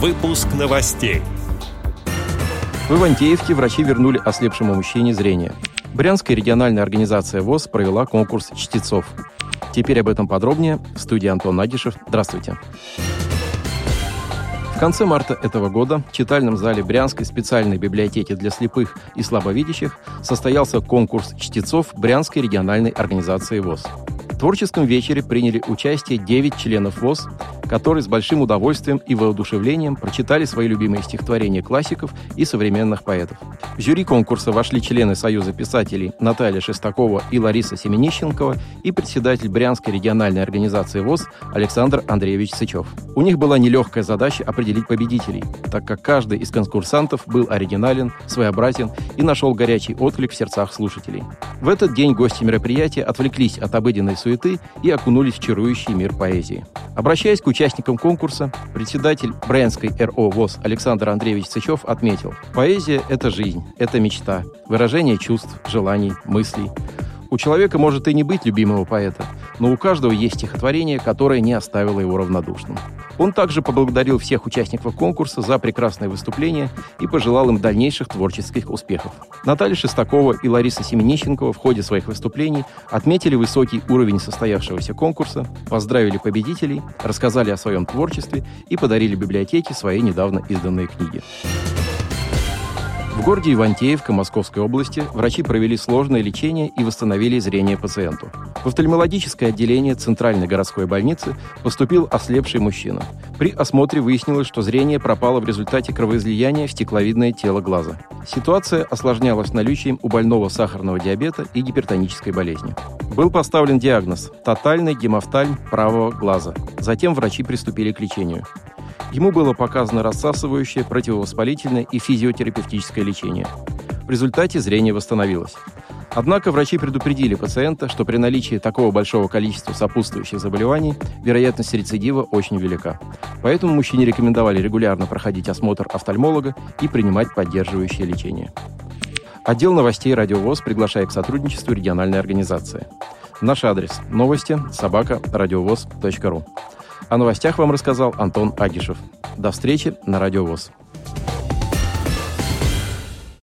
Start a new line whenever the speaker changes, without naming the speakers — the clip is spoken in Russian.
Выпуск новостей.
В Ивантеевке врачи вернули ослепшему мужчине зрение. Брянская региональная организация ВОЗ провела конкурс чтецов. Теперь об этом подробнее. В студии Антон Нагишев. Здравствуйте. В конце марта этого года в читальном зале Брянской специальной библиотеки для слепых и слабовидящих состоялся конкурс чтецов Брянской региональной организации ВОЗ. В творческом вечере приняли участие 9 членов ВОЗ, которые с большим удовольствием и воодушевлением прочитали свои любимые стихотворения классиков и современных поэтов. В жюри конкурса вошли члены Союза писателей Наталья Шестакова и Лариса Семенищенкова и председатель Брянской региональной организации ВОЗ Александр Андреевич Сычев. У них была нелегкая задача определить победителей, так как каждый из конкурсантов был оригинален, своеобразен и нашел горячий отклик в сердцах слушателей. В этот день гости мероприятия отвлеклись от обыденной суеты и окунулись в чарующий мир поэзии. Обращаясь к участникам конкурса, председатель Брянской РО ВОЗ Александр Андреевич Сычев отметил, поэзия – это жизнь, это мечта, выражение чувств, желаний, мыслей. У человека может и не быть любимого поэта, но у каждого есть стихотворение, которое не оставило его равнодушным. Он также поблагодарил всех участников конкурса за прекрасное выступление и пожелал им дальнейших творческих успехов. Наталья Шестакова и Лариса Семенищенкова в ходе своих выступлений отметили высокий уровень состоявшегося конкурса, поздравили победителей, рассказали о своем творчестве и подарили библиотеке свои недавно изданные книги. В городе Ивантеевка Московской области врачи провели сложное лечение и восстановили зрение пациенту. В офтальмологическое отделение Центральной городской больницы поступил ослепший мужчина. При осмотре выяснилось, что зрение пропало в результате кровоизлияния в стекловидное тело глаза. Ситуация осложнялась наличием у больного сахарного диабета и гипертонической болезни. Был поставлен диагноз – тотальный гемофтальм правого глаза. Затем врачи приступили к лечению. Ему было показано рассасывающее, противовоспалительное и физиотерапевтическое лечение. В результате зрение восстановилось. Однако врачи предупредили пациента, что при наличии такого большого количества сопутствующих заболеваний вероятность рецидива очень велика. Поэтому мужчине рекомендовали регулярно проходить осмотр офтальмолога и принимать поддерживающее лечение. Отдел новостей «Радиовоз» приглашает к сотрудничеству региональной организации. Наш адрес – новости собака радиовоз.ру. О новостях вам рассказал Антон Агишев. До встречи на Радиовоз.